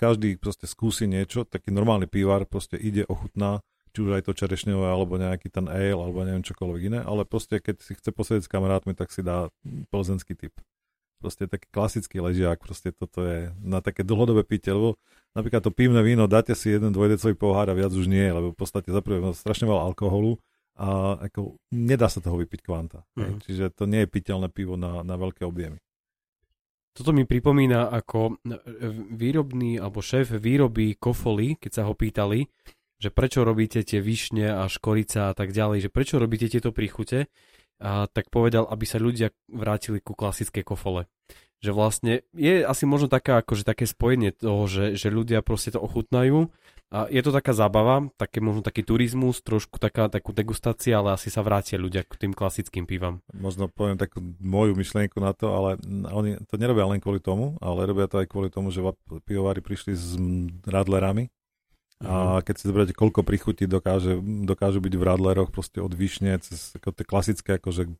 každý proste skúsi niečo, taký normálny pivár proste ide, ochutná, či už aj to čerešňové, alebo nejaký ten ale, alebo neviem čokoľvek iné, ale proste keď si chce posediť s kamarátmi, tak si dá plzenský typ. Proste taký klasický ležiak, proste toto je na také dlhodobé pitie, lebo napríklad to pivné víno, dáte si jeden dvojdecový pohár a viac už nie, lebo v podstate zaprvé strašne veľa alkoholu a ako, nedá sa toho vypiť kvanta. Mm-hmm. Čiže to nie je piteľné pivo na, na veľké objemy. Toto mi pripomína ako výrobný alebo šéf výroby Kofoly, keď sa ho pýtali, že prečo robíte tie višne a škorica a tak ďalej, že prečo robíte tieto príchute, a tak povedal, aby sa ľudia vrátili ku klasickej kofole. Že vlastne je asi možno taká, akože také spojenie toho, že, že ľudia proste to ochutnajú a je to taká zábava, také možno taký turizmus, trošku taká, takú degustácia, ale asi sa vrátia ľudia k tým klasickým pivam. Možno poviem takú moju myšlienku na to, ale oni to nerobia len kvôli tomu, ale robia to aj kvôli tomu, že pivovári prišli s radlerami a keď si zoberiete, koľko prichutí dokáže, dokážu byť v radleroch proste od vyšne cez ako tie klasické akože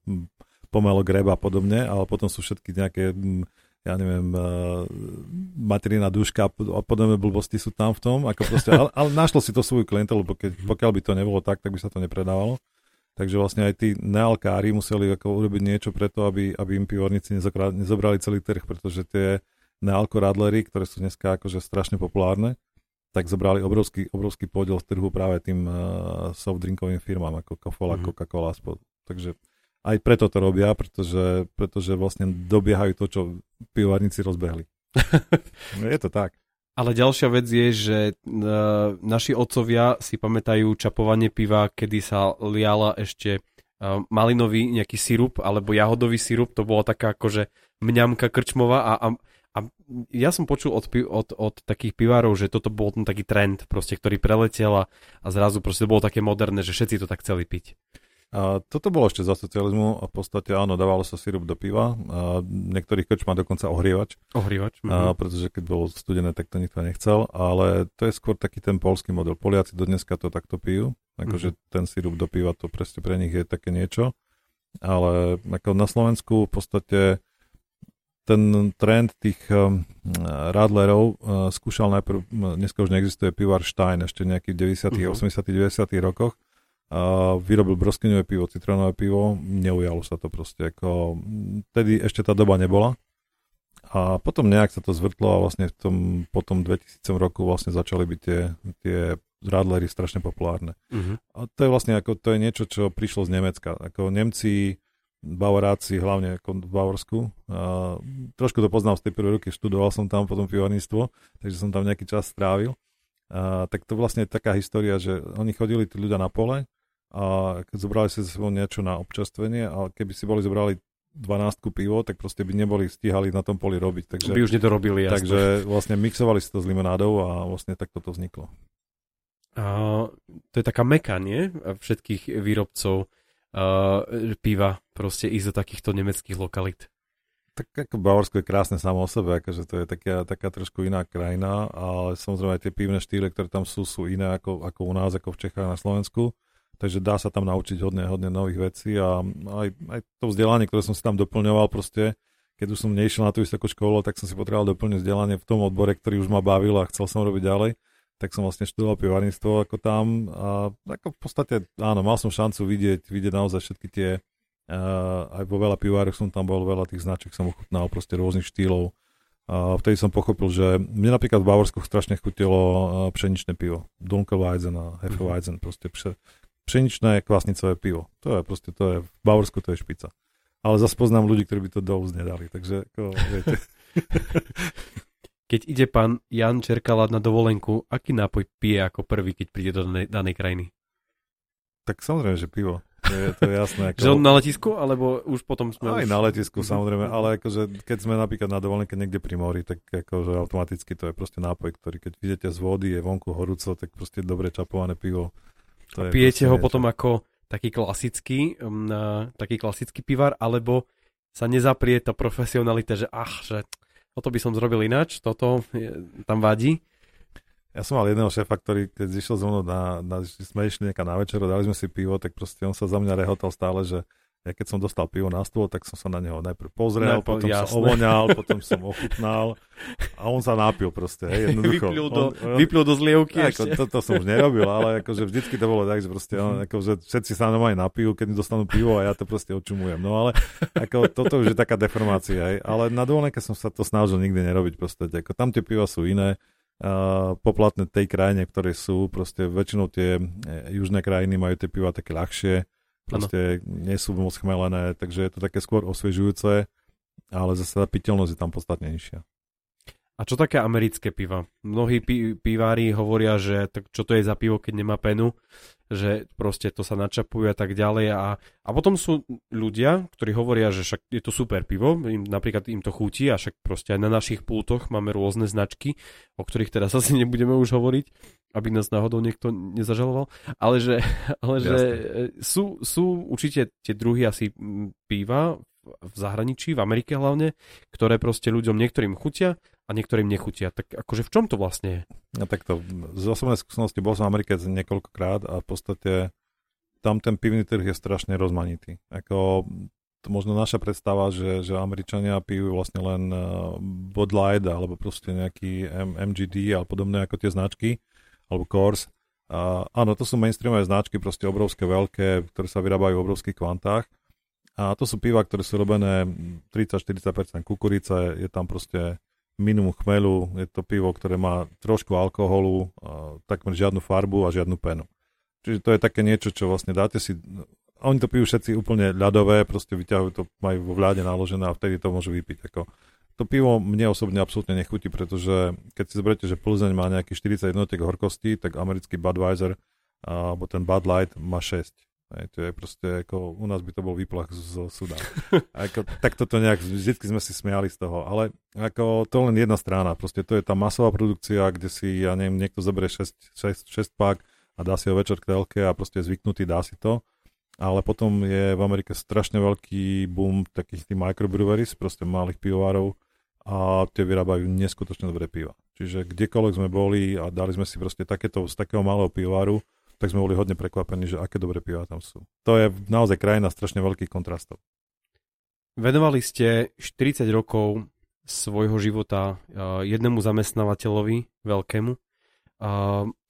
pomelo greba a podobne, ale potom sú všetky nejaké ja neviem, uh, materina duška a podobné blbosti sú tam v tom, ako proste, ale, ale našlo si to svoju klientelu, keď, pokiaľ by to nebolo tak, tak by sa to nepredávalo. Takže vlastne aj tí nealkári museli ako urobiť niečo preto, aby, aby im pivorníci nezobrali celý trh, pretože tie nealkoradlery, ktoré sú dneska akože strašne populárne, tak zobrali obrovský, obrovský podiel z trhu práve tým uh, softdrinkovým firmám ako Coca-Cola, mm-hmm. Coca-Cola. Takže aj preto to robia, pretože, pretože vlastne dobiehajú to, čo pivovarníci rozbehli. je to tak. Ale ďalšia vec je, že uh, naši otcovia si pamätajú čapovanie piva, kedy sa liala ešte uh, malinový nejaký sirup alebo jahodový sirup, to bola taká akože mňamka krčmová a, a, a ja som počul od, od, od takých pivárov, že toto bol ten taký trend, proste, ktorý preletel a, a zrazu proste to bolo také moderné, že všetci to tak chceli piť. A toto bolo ešte za socializmu a v podstate áno, dávalo sa sirup do piva. A niektorých krč má dokonca ohrievač. Ohrievač. A, mhm. pretože keď bolo studené, tak to nikto nechcel. Ale to je skôr taký ten polský model. Poliaci do dneska to takto pijú. Akože mm. ten sirup do piva, to presne pre nich je také niečo. Ale ako na Slovensku v podstate ten trend tých um, radlerov uh, skúšal najprv, dneska už neexistuje pivar Stein, ešte nejakých 90 uh-huh. 80 90 rokoch a vyrobil broskyňové pivo, citrónové pivo, neujalo sa to proste, ako, tedy ešte tá doba nebola. A potom nejak sa to zvrtlo a vlastne v tom, po tom 2000 roku vlastne začali byť tie, tie radlery strašne populárne. Uh-huh. A to je vlastne ako, to je niečo, čo prišlo z Nemecka. Ako Nemci, Bavoráci, hlavne ako v Bavorsku. A trošku to poznám z tej prvej ruky, študoval som tam potom pivarníctvo, takže som tam nejaký čas strávil. A, tak to vlastne je taká história, že oni chodili tí ľudia na pole a keď zobrali si sebou niečo na občerstvenie a keby si boli zobrali 12 pivo, tak proste by neboli stíhali na tom poli robiť. Takže, by už nedorobili, jasne. Takže vlastne mixovali si to s limonádou a vlastne takto to vzniklo. A, to je taká meka, nie? Všetkých výrobcov uh, piva proste ísť do takýchto nemeckých lokalit. Tak ako Bavorsko je krásne samo o sebe, akože to je taká, taká trošku iná krajina, ale samozrejme aj tie pivné štýle, ktoré tam sú, sú iné ako, ako u nás, ako v Čechách na Slovensku takže dá sa tam naučiť hodne, hodne nových vecí a aj, aj to vzdelanie, ktoré som si tam doplňoval proste, keď už som nešiel na tú vysokú školu, tak som si potreboval doplniť vzdelanie v tom odbore, ktorý už ma bavil a chcel som robiť ďalej, tak som vlastne študoval pivarníctvo ako tam a ako v podstate, áno, mal som šancu vidieť, vidieť naozaj všetky tie, uh, aj vo veľa pivároch som tam bol, veľa tých značiek som ochutnal, proste rôznych štýlov, a vtedy som pochopil, že mne napríklad v Bavorsku strašne chutilo pšeničné pivo. Dunkelweizen a Hefeweizen, proste pšeničné kvasnicové pivo. To je proste, to je, v Bavorsku to je špica. Ale zase poznám ľudí, ktorí by to do nedali, takže ako, viete. Keď ide pán Jan Čerkala na dovolenku, aký nápoj pije ako prvý, keď príde do danej, danej krajiny? Tak samozrejme, že pivo. To je, to je jasné. Ako... Že na letisku, alebo už potom sme... Aj už... na letisku, samozrejme, ale akože, keď sme napríklad na dovolenke niekde pri mori, tak akože automaticky to je proste nápoj, ktorý keď vidíte z vody, je vonku horúco, tak proste dobre čapované pivo to a pijete ho niečo. potom ako taký klasický, um, taký klasický pivar, alebo sa nezaprie tá profesionalita, že ach, že toto by som zrobil ináč, toto je, tam vadí. Ja som mal jedného šéfa, ktorý keď zišiel so mnou na, na sme išli na večeru, dali sme si pivo, tak proste on sa za mňa rehotal stále, že ja keď som dostal pivo na stôl, tak som sa na neho najprv pozrel, no, potom jasné. som ovoňal, potom som ochutnal a on sa napil proste, hej, jednoducho. Vyplul do, on, vyplul do zlievky ako, Toto som už nerobil, ale akože vždycky to bolo tak, že proste on, akože všetci sa normálne napijú, keď dostanú pivo a ja to proste očumujem. No ale ako, toto už je taká deformácia, hej. Ale na dovolenke som sa to snažil nikdy nerobiť proste. Ako, tam tie piva sú iné, uh, poplatné tej krajine, ktoré sú, proste väčšinou tie e, južné krajiny majú tie piva také ľahšie, proste ano. nie sú moc chmelené, takže je to také skôr osviežujúce, ale zase tá piteľnosť je tam podstatne nižšia. A čo také americké piva? Mnohí pi- pivári hovoria, že tak čo to je za pivo, keď nemá penu, že proste to sa načapuje a tak ďalej. A, a potom sú ľudia, ktorí hovoria, že však je to super pivo, im, napríklad im to chutí a však proste aj na našich pultoch máme rôzne značky, o ktorých teraz asi nebudeme už hovoriť, aby nás náhodou niekto nezažaloval, ale že, ale že sú, sú určite tie druhy asi piva v zahraničí, v Amerike hlavne, ktoré proste ľuďom niektorým chutia a niektorým nechutia. Tak akože v čom to vlastne je? No takto, z osobnej skúsenosti bol som v Amerike niekoľkokrát a v podstate tam ten pivný trh je strašne rozmanitý. Ako, to možno naša predstava, že, že Američania pijú vlastne len uh, Bud Light alebo proste nejaký M- MGD alebo podobné ako tie značky, alebo. Uh, áno, to sú mainstreamové značky, proste obrovské, veľké, ktoré sa vyrábajú v obrovských kvantách. A to sú piva, ktoré sú robené 30-40% kukurice, je tam proste minimum chmelu, je to pivo, ktoré má trošku alkoholu, takmer žiadnu farbu a žiadnu penu. Čiže to je také niečo, čo vlastne dáte si... Oni to pijú všetci úplne ľadové, proste vyťahujú to, majú vo vláde naložené a vtedy to môžu vypiť. Ako. To pivo mne osobne absolútne nechutí, pretože keď si zoberiete, že Plzeň má nejakých 40 jednotiek horkosti, tak americký Budweiser alebo ten Bud Light má 6. Hej, to je proste ako, u nás by to bol výplach z súda. Ako, tak toto nejak, vždy sme si smiali z toho, ale ako to len jedna strana, proste to je tá masová produkcia, kde si, ja neviem, niekto zoberie 6, 6, 6 pak a dá si ho večer k telke a proste je zvyknutý, dá si to. Ale potom je v Amerike strašne veľký boom takých tých microbreweries, proste malých pivovárov a tie vyrábajú neskutočne dobré piva. Čiže kdekoľvek sme boli a dali sme si proste takéto, z takého malého pivovaru, tak sme boli hodne prekvapení, že aké dobré piva tam sú. To je naozaj krajina strašne veľkých kontrastov. Venovali ste 40 rokov svojho života jednému zamestnávateľovi veľkému.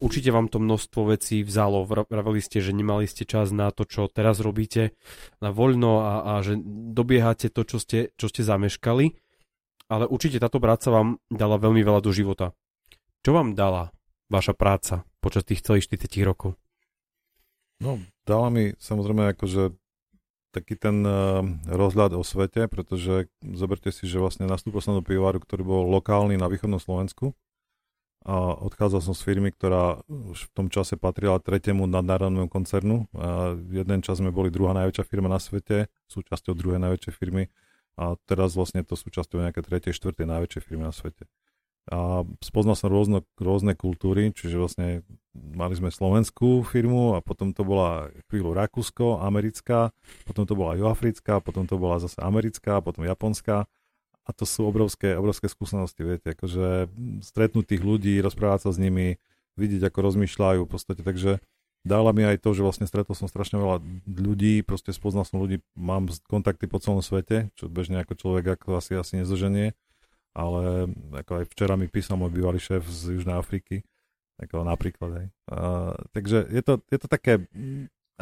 určite vám to množstvo vecí vzalo. Vraveli ste, že nemali ste čas na to, čo teraz robíte, na voľno a, a že dobiehate to, čo ste, čo ste zameškali. Ale určite táto práca vám dala veľmi veľa do života. Čo vám dala vaša práca počas tých celých 40 rokov? No, dala mi samozrejme akože taký ten uh, rozhľad o svete, pretože zoberte si, že vlastne nastúpil som do pivovaru, ktorý bol lokálny na východnom Slovensku a odchádzal som z firmy, ktorá už v tom čase patrila tretiemu nadnárodnému koncernu. A jeden čas sme boli druhá najväčšia firma na svete, súčasťou druhej najväčšej firmy a teraz vlastne to súčasťou nejaké tretej, štvrtej najväčšej firmy na svete. A spoznal som rôzne, rôzne kultúry, čiže vlastne mali sme slovenskú firmu a potom to bola chvíľu Rakúsko, americká, potom to bola juafrická, potom to bola zase americká, potom japonská. A to sú obrovské, obrovské skúsenosti, viete, akože stretnúť tých ľudí, rozprávať sa s nimi, vidieť, ako rozmýšľajú v podstate, takže dala mi aj to, že vlastne stretol som strašne veľa ľudí, proste spoznal som ľudí, mám kontakty po celom svete, čo bežne ako človek ako asi, asi nezoženie ale ako aj včera mi písal môj bývalý šéf z Južnej Afriky, ako napríklad. Hej. A, takže je to, je to také,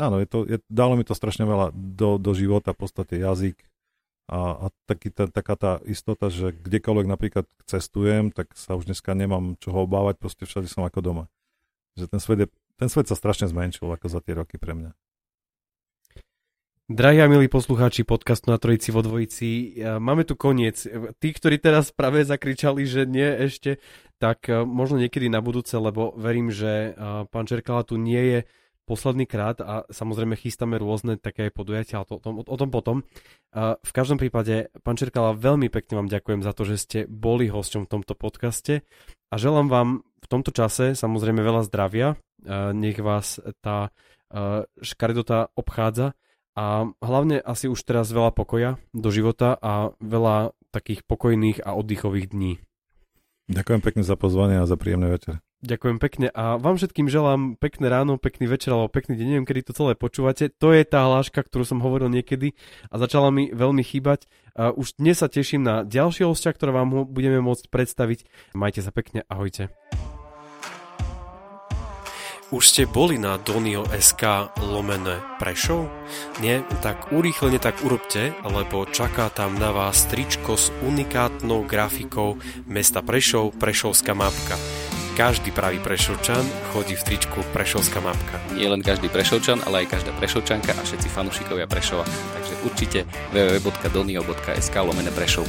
áno, je to, je, dalo mi to strašne veľa do, do života, v podstate jazyk a, a taký ta, taká tá istota, že kdekoľvek napríklad cestujem, tak sa už dneska nemám čoho obávať, proste všade som ako doma. Že ten svet, je, ten svet sa strašne zmenšil ako za tie roky pre mňa. Drahí a milí poslucháči podcastu na Trojici vo Dvojici, máme tu koniec. Tí, ktorí teraz práve zakričali, že nie ešte, tak e, možno niekedy na budúce, lebo verím, že e, pán Čerkala tu nie je posledný krát a samozrejme chystáme rôzne také podujatia, ale to, o, tom, o tom potom. V každom prípade, pán Čerkala, veľmi pekne vám ďakujem za to, že ste boli hosťom v tomto podcaste a želám vám v tomto čase samozrejme veľa zdravia, nech vás tá škaredota obchádza a hlavne asi už teraz veľa pokoja do života a veľa takých pokojných a oddychových dní. Ďakujem pekne za pozvanie a za príjemný večer. Ďakujem pekne a vám všetkým želám pekné ráno, pekný večer alebo pekný deň, neviem, kedy to celé počúvate. To je tá hláška, ktorú som hovoril niekedy a začala mi veľmi chýbať. Už dnes sa teším na ďalšie hostia, ktoré vám budeme môcť predstaviť. Majte sa pekne, ahojte. Už ste boli na Donio.sk lomené Prešov? Nie? Tak urýchlene tak urobte, lebo čaká tam na vás tričko s unikátnou grafikou mesta Prešov, Prešovská mapka. Každý pravý Prešovčan chodí v tričku Prešovská mapka. Nie len každý Prešovčan, ale aj každá Prešovčanka a všetci fanúšikovia Prešova. Takže určite www.donio.sk lomene Prešov.